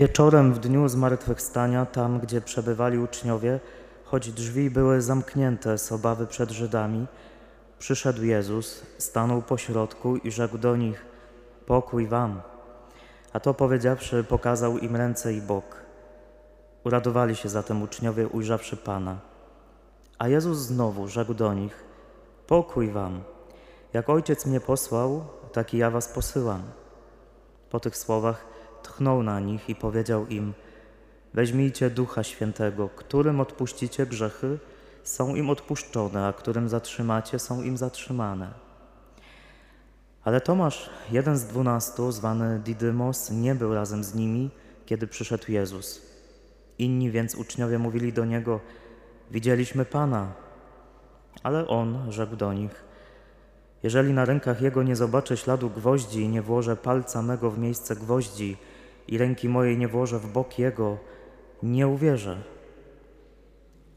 Wieczorem w dniu zmartwychwstania, tam gdzie przebywali uczniowie, choć drzwi były zamknięte z obawy przed Żydami, przyszedł Jezus, stanął pośrodku i rzekł do nich: Pokój wam. A to powiedziawszy, pokazał im ręce i bok. Uradowali się zatem uczniowie, ujrzawszy Pana. A Jezus znowu rzekł do nich: Pokój wam. Jak ojciec mnie posłał, tak i ja was posyłam. Po tych słowach tchnął na nich i powiedział im: Weźmijcie ducha świętego, którym odpuścicie grzechy, są im odpuszczone, a którym zatrzymacie, są im zatrzymane. Ale Tomasz, jeden z dwunastu, zwany Didymos, nie był razem z nimi, kiedy przyszedł Jezus. Inni więc uczniowie mówili do niego: Widzieliśmy Pana. Ale on rzekł do nich: Jeżeli na rękach jego nie zobaczę śladu gwoździ i nie włożę palca mego w miejsce gwoździ i ręki mojej nie włożę w bok jego, nie uwierzę.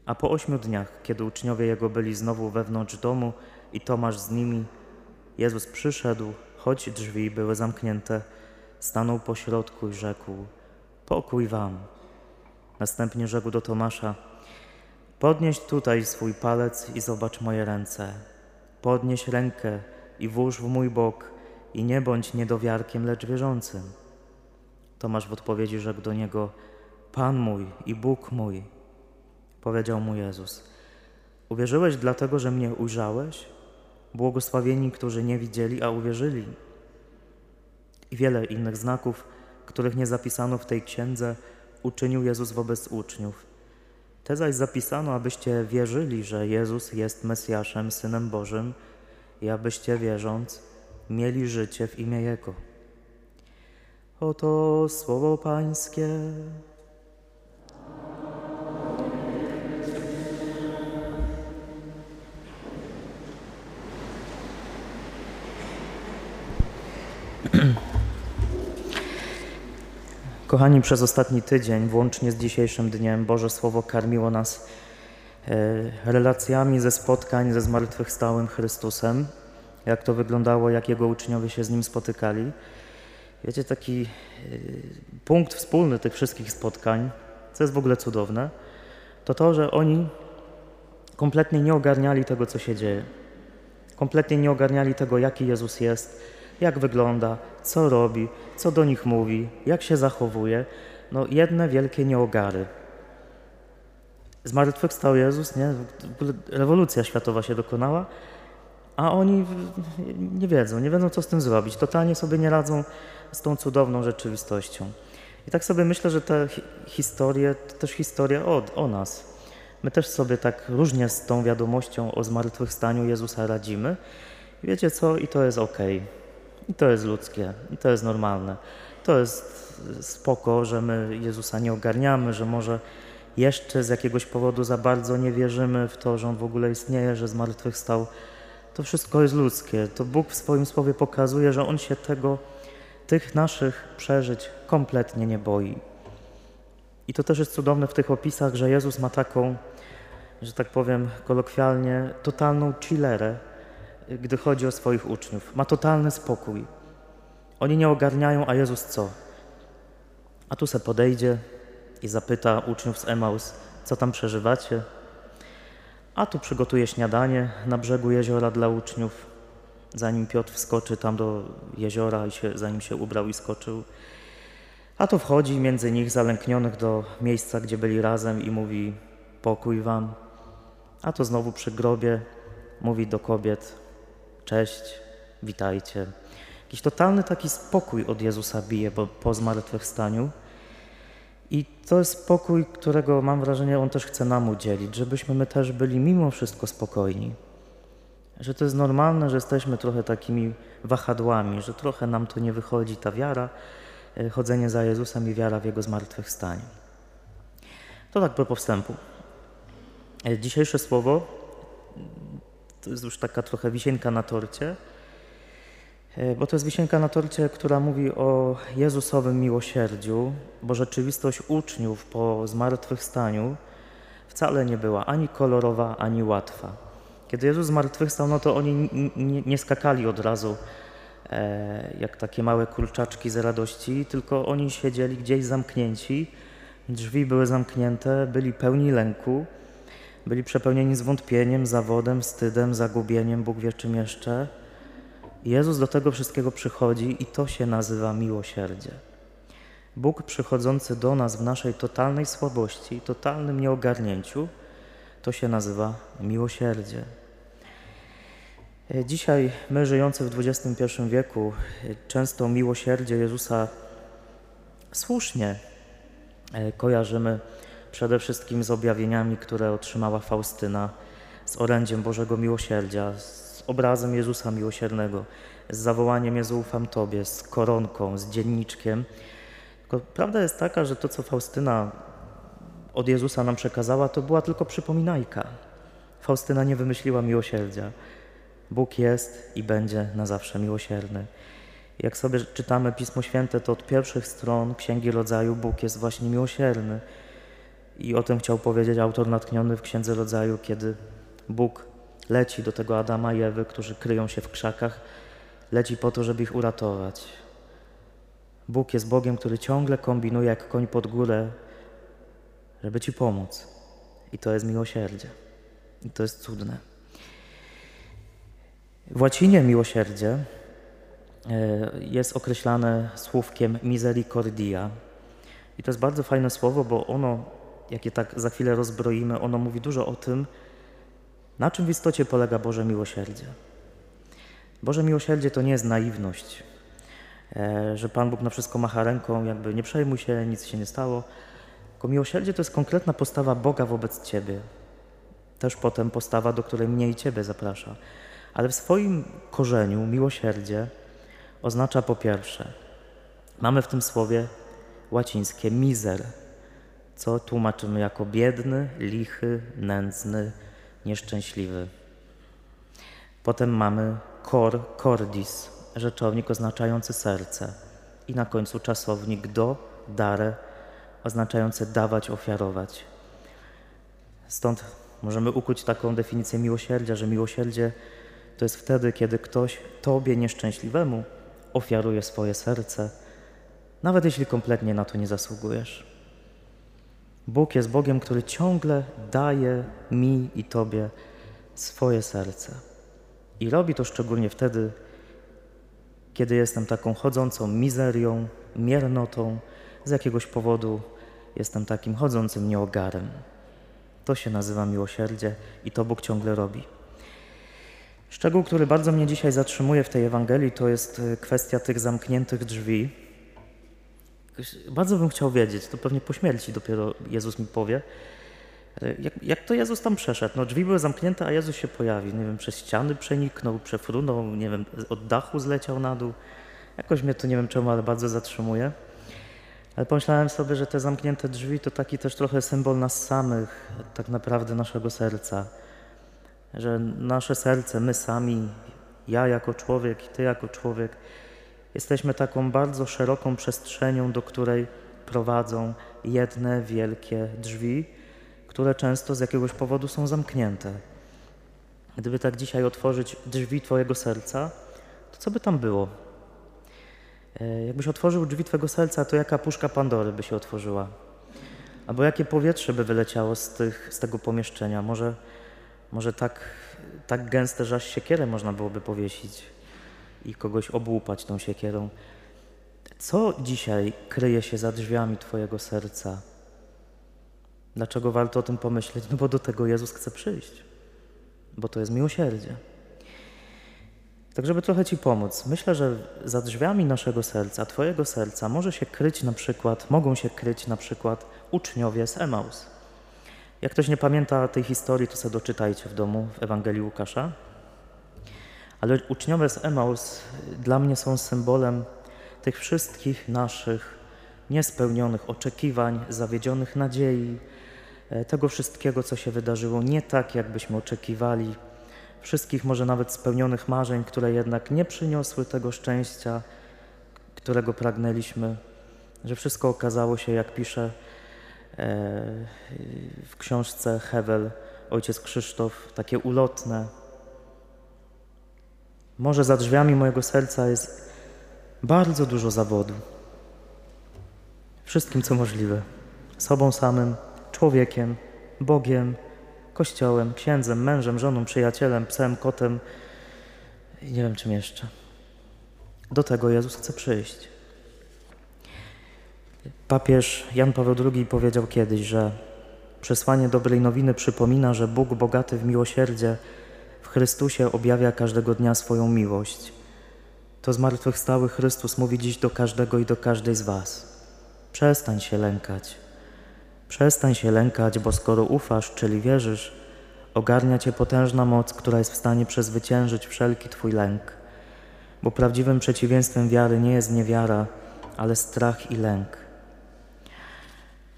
A po ośmiu dniach, kiedy uczniowie jego byli znowu wewnątrz domu i Tomasz z nimi, Jezus przyszedł, choć drzwi były zamknięte, stanął po środku i rzekł: Pokój wam. Następnie rzekł do Tomasza: Podnieś tutaj swój palec i zobacz moje ręce. Podnieś rękę i włóż w mój bok i nie bądź niedowiarkiem, lecz wierzącym. Tomasz w odpowiedzi rzekł do niego: Pan mój i Bóg mój. Powiedział mu Jezus: Uwierzyłeś dlatego, że mnie ujrzałeś? Błogosławieni, którzy nie widzieli, a uwierzyli. I wiele innych znaków, których nie zapisano w tej księdze, uczynił Jezus wobec uczniów. Te zaś zapisano, abyście wierzyli, że Jezus jest Mesjaszem, Synem Bożym i abyście wierząc, mieli życie w imię Jego. Oto słowo Pańskie. Kochani, przez ostatni tydzień, włącznie z dzisiejszym dniem, Boże Słowo karmiło nas e, relacjami ze spotkań ze zmartwychwstałym Chrystusem, jak to wyglądało, jak Jego uczniowie się z Nim spotykali. Wiecie, taki e, punkt wspólny tych wszystkich spotkań, co jest w ogóle cudowne, to to, że oni kompletnie nie ogarniali tego, co się dzieje. Kompletnie nie ogarniali tego, jaki Jezus jest, jak wygląda, co robi, co do nich mówi, jak się zachowuje. No jedne wielkie nieogary. Zmartwychwstał Jezus, nie? Rewolucja światowa się dokonała, a oni nie wiedzą, nie wiedzą co z tym zrobić. Totalnie sobie nie radzą z tą cudowną rzeczywistością. I tak sobie myślę, że te historie to też historia o, o nas. My też sobie tak różnie z tą wiadomością o zmartwychwstaniu Jezusa radzimy. I wiecie co? I to jest. Okay. I to jest ludzkie, i to jest normalne. To jest spoko, że my Jezusa nie ogarniamy, że może jeszcze z jakiegoś powodu za bardzo nie wierzymy w to, że On w ogóle istnieje, że zmartwychwstał. To wszystko jest ludzkie. To Bóg w swoim słowie pokazuje, że On się tego, tych naszych przeżyć kompletnie nie boi. I to też jest cudowne w tych opisach, że Jezus ma taką, że tak powiem kolokwialnie, totalną chillerę, gdy chodzi o swoich uczniów. Ma totalny spokój. Oni nie ogarniają, a Jezus co? A tu se podejdzie i zapyta uczniów z Emaus, co tam przeżywacie? A tu przygotuje śniadanie na brzegu jeziora dla uczniów, zanim Piotr wskoczy tam do jeziora i się, zanim się ubrał i skoczył. A tu wchodzi między nich zalęknionych do miejsca, gdzie byli razem i mówi pokój wam. A to znowu przy grobie mówi do kobiet cześć, witajcie. Jakiś totalny taki spokój od Jezusa bije po, po zmartwychwstaniu. I to jest spokój, którego mam wrażenie, On też chce nam udzielić, żebyśmy my też byli mimo wszystko spokojni. Że to jest normalne, że jesteśmy trochę takimi wahadłami, że trochę nam to nie wychodzi, ta wiara, e, chodzenie za Jezusem i wiara w Jego zmartwychwstanie. To tak po wstępu. E, dzisiejsze słowo to jest już taka trochę wisienka na torcie, bo to jest wisienka na torcie, która mówi o Jezusowym miłosierdziu, bo rzeczywistość uczniów po zmartwychwstaniu wcale nie była ani kolorowa, ani łatwa. Kiedy Jezus zmartwychwstał, no to oni nie, nie skakali od razu e, jak takie małe kurczaczki z radości, tylko oni siedzieli gdzieś zamknięci, drzwi były zamknięte, byli pełni lęku, byli przepełnieni zwątpieniem, zawodem, wstydem, zagubieniem, Bóg wie czym jeszcze. Jezus do tego wszystkiego przychodzi i to się nazywa miłosierdzie. Bóg przychodzący do nas w naszej totalnej słabości, totalnym nieogarnięciu, to się nazywa miłosierdzie. Dzisiaj my żyjący w XXI wieku często miłosierdzie Jezusa słusznie e, kojarzymy przede wszystkim z objawieniami, które otrzymała Faustyna, z orędziem Bożego Miłosierdzia, z obrazem Jezusa Miłosiernego, z zawołaniem Jezu ufam Tobie, z koronką, z dzienniczkiem. Tylko prawda jest taka, że to, co Faustyna od Jezusa nam przekazała, to była tylko przypominajka. Faustyna nie wymyśliła miłosierdzia. Bóg jest i będzie na zawsze miłosierny. Jak sobie czytamy Pismo Święte, to od pierwszych stron Księgi Rodzaju Bóg jest właśnie miłosierny. I o tym chciał powiedzieć autor natchniony w Księdze Rodzaju, kiedy Bóg leci do tego Adama i Ewy, którzy kryją się w krzakach, leci po to, żeby ich uratować. Bóg jest Bogiem, który ciągle kombinuje jak koń pod górę, żeby Ci pomóc. I to jest miłosierdzie. I to jest cudne. W łacinie miłosierdzie e, jest określane słówkiem misericordia. I to jest bardzo fajne słowo, bo ono, jak je tak za chwilę rozbroimy, ono mówi dużo o tym, na czym w istocie polega Boże miłosierdzie. Boże miłosierdzie to nie jest naiwność, e, że Pan Bóg na wszystko macha ręką, jakby nie przejmuj się, nic się nie stało. Tylko miłosierdzie to jest konkretna postawa Boga wobec Ciebie. Też potem postawa, do której mnie i Ciebie zaprasza. Ale w swoim korzeniu miłosierdzie oznacza po pierwsze, mamy w tym słowie łacińskie miser, co tłumaczymy jako biedny, lichy, nędzny, nieszczęśliwy. Potem mamy cor, cordis, rzeczownik oznaczający serce. I na końcu czasownik do, dare, oznaczający dawać, ofiarować. Stąd możemy ukuć taką definicję miłosierdzia, że miłosierdzie to jest wtedy, kiedy ktoś Tobie nieszczęśliwemu ofiaruje swoje serce, nawet jeśli kompletnie na to nie zasługujesz. Bóg jest Bogiem, który ciągle daje mi i Tobie swoje serce. I robi to szczególnie wtedy, kiedy jestem taką chodzącą mizerią, miernotą, z jakiegoś powodu jestem takim chodzącym nieogarem. To się nazywa miłosierdzie i to Bóg ciągle robi. Szczegół, który bardzo mnie dzisiaj zatrzymuje w tej Ewangelii, to jest y, kwestia tych zamkniętych drzwi. Bardzo bym chciał wiedzieć, to pewnie po śmierci dopiero Jezus mi powie, y, jak, jak to Jezus tam przeszedł? No drzwi były zamknięte, a Jezus się pojawił. Nie wiem, przez ściany przeniknął, przefrunął, nie wiem, od dachu zleciał na dół. Jakoś mnie to nie wiem czemu, ale bardzo zatrzymuje. Ale pomyślałem sobie, że te zamknięte drzwi to taki też trochę symbol nas samych, tak naprawdę naszego serca że nasze serce, my sami, ja jako człowiek i ty jako człowiek, jesteśmy taką bardzo szeroką przestrzenią, do której prowadzą jedne wielkie drzwi, które często z jakiegoś powodu są zamknięte. Gdyby tak dzisiaj otworzyć drzwi Twojego serca, to co by tam było? E, jakbyś otworzył drzwi Twojego serca, to jaka puszka Pandory by się otworzyła? Albo jakie powietrze by wyleciało z, tych, z tego pomieszczenia? Może może tak, tak gęste, że aż siekierę można byłoby powiesić i kogoś obłupać tą siekierą. Co dzisiaj kryje się za drzwiami Twojego serca? Dlaczego warto o tym pomyśleć? No bo do tego Jezus chce przyjść, bo to jest miłosierdzie. Tak, żeby trochę Ci pomóc, myślę, że za drzwiami naszego serca, Twojego serca, może się kryć na przykład, mogą się kryć na przykład uczniowie z Emaus. Jak ktoś nie pamięta tej historii, to sobie doczytajcie w domu w Ewangelii Łukasza. Ale uczniowie z Emaus dla mnie są symbolem tych wszystkich naszych niespełnionych oczekiwań, zawiedzionych nadziei, e, tego wszystkiego, co się wydarzyło nie tak, jakbyśmy oczekiwali, wszystkich może nawet spełnionych marzeń, które jednak nie przyniosły tego szczęścia, którego pragnęliśmy, że wszystko okazało się, jak pisze E, w książce Hewel ojciec Krzysztof, takie ulotne. Może za drzwiami mojego serca jest bardzo dużo zawodu. Wszystkim, co możliwe. Sobą samym, człowiekiem, Bogiem, Kościołem, księdzem, mężem, żoną, przyjacielem, psem, kotem i nie wiem czym jeszcze. Do tego Jezus chce przyjść. Papież Jan Paweł II powiedział kiedyś, że przesłanie dobrej nowiny przypomina, że Bóg bogaty w miłosierdzie Chrystusie objawia każdego dnia swoją miłość. To zmartwychwstały Chrystus mówi dziś do każdego i do każdej z Was. Przestań się lękać. Przestań się lękać, bo skoro ufasz, czyli wierzysz, ogarnia Cię potężna moc, która jest w stanie przezwyciężyć wszelki Twój lęk. Bo prawdziwym przeciwieństwem wiary nie jest niewiara, ale strach i lęk.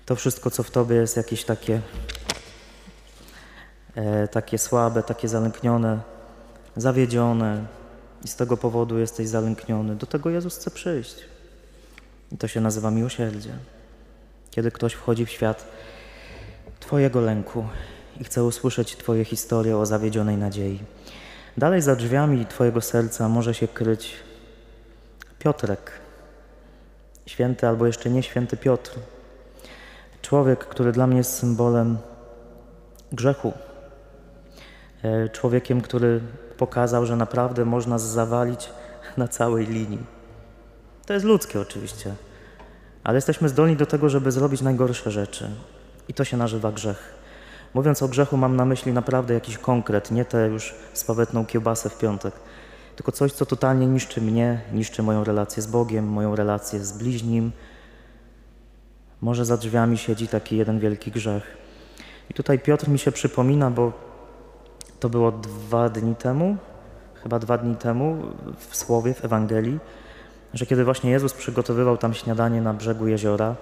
To wszystko, co w Tobie jest jakieś takie, takie słabe, takie zalęknione, zawiedzione i z tego powodu jesteś zalękniony, do tego Jezus chce przyjść. I to się nazywa miłosierdzie. Kiedy ktoś wchodzi w świat Twojego lęku i chce usłyszeć Twoje historie o zawiedzionej nadziei. Dalej za drzwiami Twojego serca może się kryć Piotrek, święty albo jeszcze nie święty Piotr. Człowiek, który dla mnie jest symbolem grzechu. E, człowiekiem, który pokazał, że naprawdę można zawalić na całej linii. To jest ludzkie oczywiście, ale jesteśmy zdolni do tego, żeby zrobić najgorsze rzeczy. I to się nazywa grzech. Mówiąc o grzechu, mam na myśli naprawdę jakiś konkret, nie tę już swawetną kiełbasę w piątek, tylko coś, co totalnie niszczy mnie, niszczy moją relację z Bogiem, moją relację z bliźnim. Może za drzwiami siedzi taki jeden wielki grzech. I tutaj Piotr mi się przypomina, bo to było dwa dni temu, chyba dwa dni temu w Słowie, w Ewangelii, że kiedy właśnie Jezus przygotowywał tam śniadanie na brzegu jeziora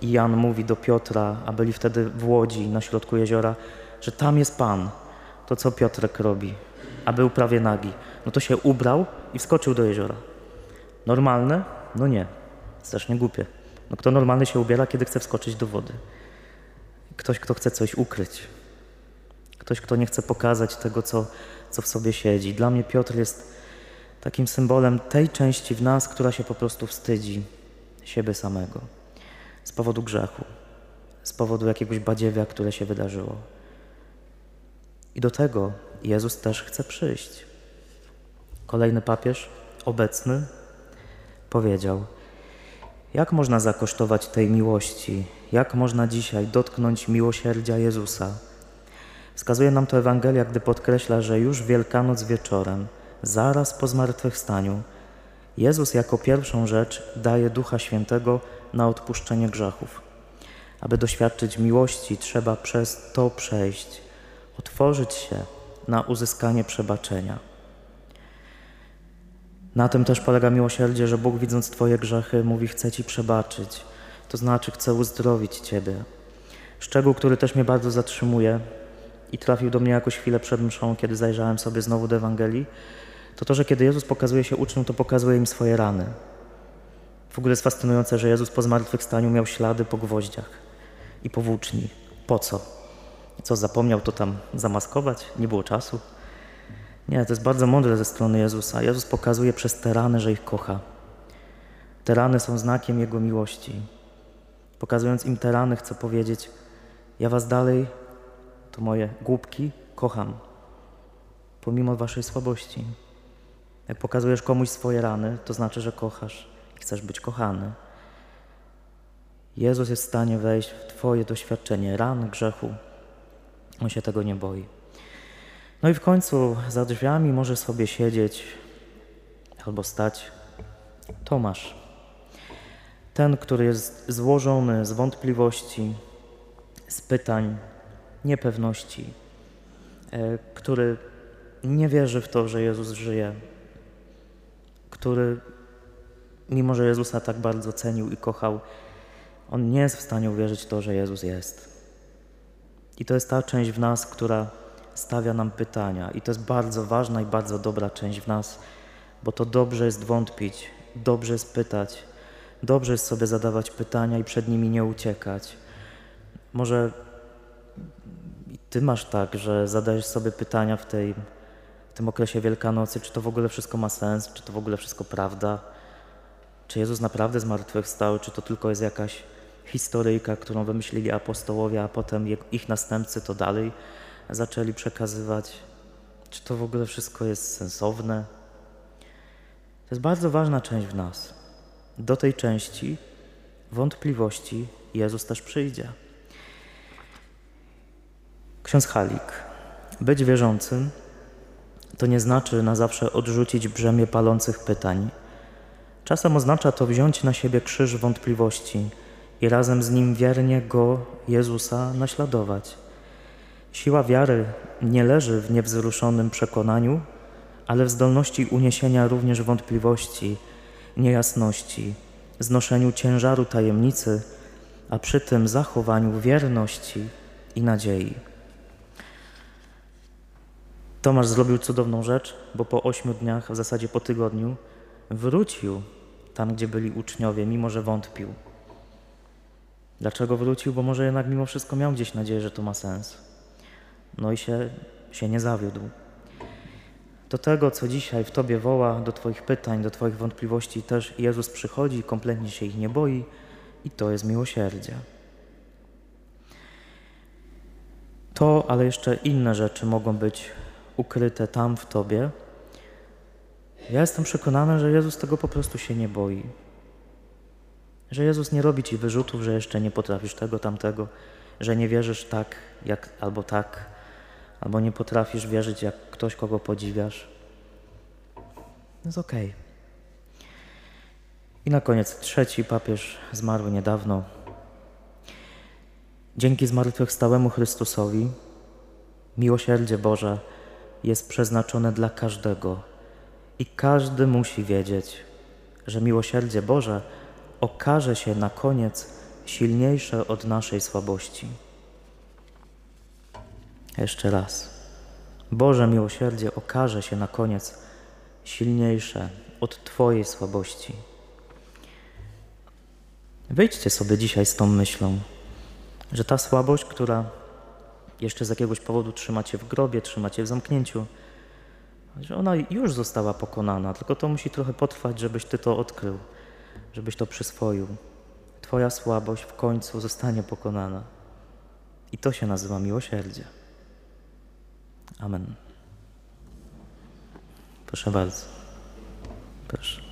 i Jan mówi do Piotra, a byli wtedy w łodzi na środku jeziora, że tam jest Pan, to co Piotrek robi, a był prawie nagi, no to się ubrał i wskoczył do jeziora. Normalne? No nie, strasznie głupie. No kto normalny się ubiera, kiedy chce wskoczyć do wody? Ktoś, kto chce coś ukryć. Ktoś, kto nie chce pokazać tego, co, co w sobie siedzi. Dla mnie Piotr jest takim symbolem tej części w nas, która się po prostu wstydzi siebie samego z powodu grzechu, z powodu jakiegoś badziewia, które się wydarzyło. I do tego Jezus też chce przyjść. Kolejny papież, obecny, powiedział: Jak można zakosztować tej miłości? Jak można dzisiaj dotknąć miłosierdzia Jezusa? Wskazuje nam to Ewangelia, gdy podkreśla, że już Wielkanoc wieczorem, zaraz po zmartwychwstaniu, Jezus jako pierwszą rzecz daje Ducha Świętego na odpuszczenie grzechów. Aby doświadczyć miłości, trzeba przez to przejść, otworzyć się na uzyskanie przebaczenia. Na tym też polega miłosierdzie, że Bóg widząc Twoje grzechy mówi chce Ci przebaczyć, to znaczy chce uzdrowić Ciebie. Szczegół, który też mnie bardzo zatrzymuje i trafił do mnie jakoś chwilę przed mszą, kiedy zajrzałem sobie znowu do Ewangelii, to to, że kiedy Jezus pokazuje się uczniom, to pokazuje im swoje rany. W ogóle jest fascynujące, że Jezus po zmartwychwstaniu miał ślady po gwoździach i po włóczni. Po co? Co, zapomniał to tam zamaskować? Nie było czasu? Nie, to jest bardzo mądre ze strony Jezusa. Jezus pokazuje przez te rany, że ich kocha. Te rany są znakiem Jego miłości. Pokazując im te rany, chcę powiedzieć: Ja Was dalej, to moje głupki, kocham, pomimo Waszej słabości. Jak pokazujesz komuś swoje rany, to znaczy, że kochasz i chcesz być kochany. Jezus jest w stanie wejść w Twoje doświadczenie ran, grzechu. On się tego nie boi. No i w końcu za drzwiami może sobie siedzieć albo stać Tomasz. Ten, który jest złożony z wątpliwości, z pytań, niepewności, e, który nie wierzy w to, że Jezus żyje, który, mimo że Jezusa tak bardzo cenił i kochał, on nie jest w stanie uwierzyć w to, że Jezus jest. I to jest ta część w nas, która stawia nam pytania. I to jest bardzo ważna i bardzo dobra część w nas, bo to dobrze jest wątpić, dobrze jest pytać, dobrze jest sobie zadawać pytania i przed nimi nie uciekać. Może ty masz tak, że zadajesz sobie pytania w tej w tym okresie Wielkanocy, czy to w ogóle wszystko ma sens, czy to w ogóle wszystko prawda, czy Jezus naprawdę zmartwychwstał, czy to tylko jest jakaś historyjka, którą wymyślili apostołowie, a potem ich następcy to dalej zaczęli przekazywać, czy to w ogóle wszystko jest sensowne. To jest bardzo ważna część w nas. Do tej części wątpliwości Jezus też przyjdzie. Ksiądz Halik. Być wierzącym to nie znaczy na zawsze odrzucić brzemię palących pytań. Czasem oznacza to wziąć na siebie krzyż wątpliwości i razem z nim wiernie Go, Jezusa, naśladować. Siła wiary nie leży w niewzruszonym przekonaniu, ale w zdolności uniesienia również wątpliwości, niejasności, znoszeniu ciężaru tajemnicy, a przy tym zachowaniu wierności i nadziei. Tomasz zrobił cudowną rzecz, bo po ośmiu dniach, w zasadzie po tygodniu, wrócił tam, gdzie byli uczniowie, mimo że wątpił. Dlaczego wrócił? Bo może jednak mimo wszystko miał gdzieś nadzieję, że to ma sens. No i się, się nie zawiódł. Do tego, co dzisiaj w Tobie woła, do Twoich pytań, do Twoich wątpliwości, też Jezus przychodzi, kompletnie się ich nie boi i to jest miłosierdzie. To, ale jeszcze inne rzeczy mogą być ukryte tam w Tobie. Ja jestem przekonany, że Jezus tego po prostu się nie boi. Że Jezus nie robi Ci wyrzutów, że jeszcze nie potrafisz tego, tamtego, że nie wierzysz tak, jak albo tak, albo nie potrafisz wierzyć jak ktoś, kogo podziwiasz. Jest okej. I na koniec trzeci papież zmarły niedawno. Dzięki zmartwychwstałemu Chrystusowi miłosierdzie Boże jest przeznaczone dla każdego i każdy musi wiedzieć, że miłosierdzie Boże okaże się na koniec silniejsze od naszej słabości. Jeszcze raz. Boże miłosierdzie okaże się na koniec silniejsze od Twojej słabości. Wyjdźcie sobie dzisiaj z tą myślą, że ta słabość, która jeszcze z jakiegoś powodu trzyma Cię w grobie, trzyma Cię w zamknięciu, że ona już została pokonana, tylko to musi trochę potrwać, żebyś Ty to odkrył, żebyś to przyswoił. Twoja słabość w końcu zostanie pokonana. I to się nazywa miłosierdzie. Amen. Proszę bardzo. Proszę.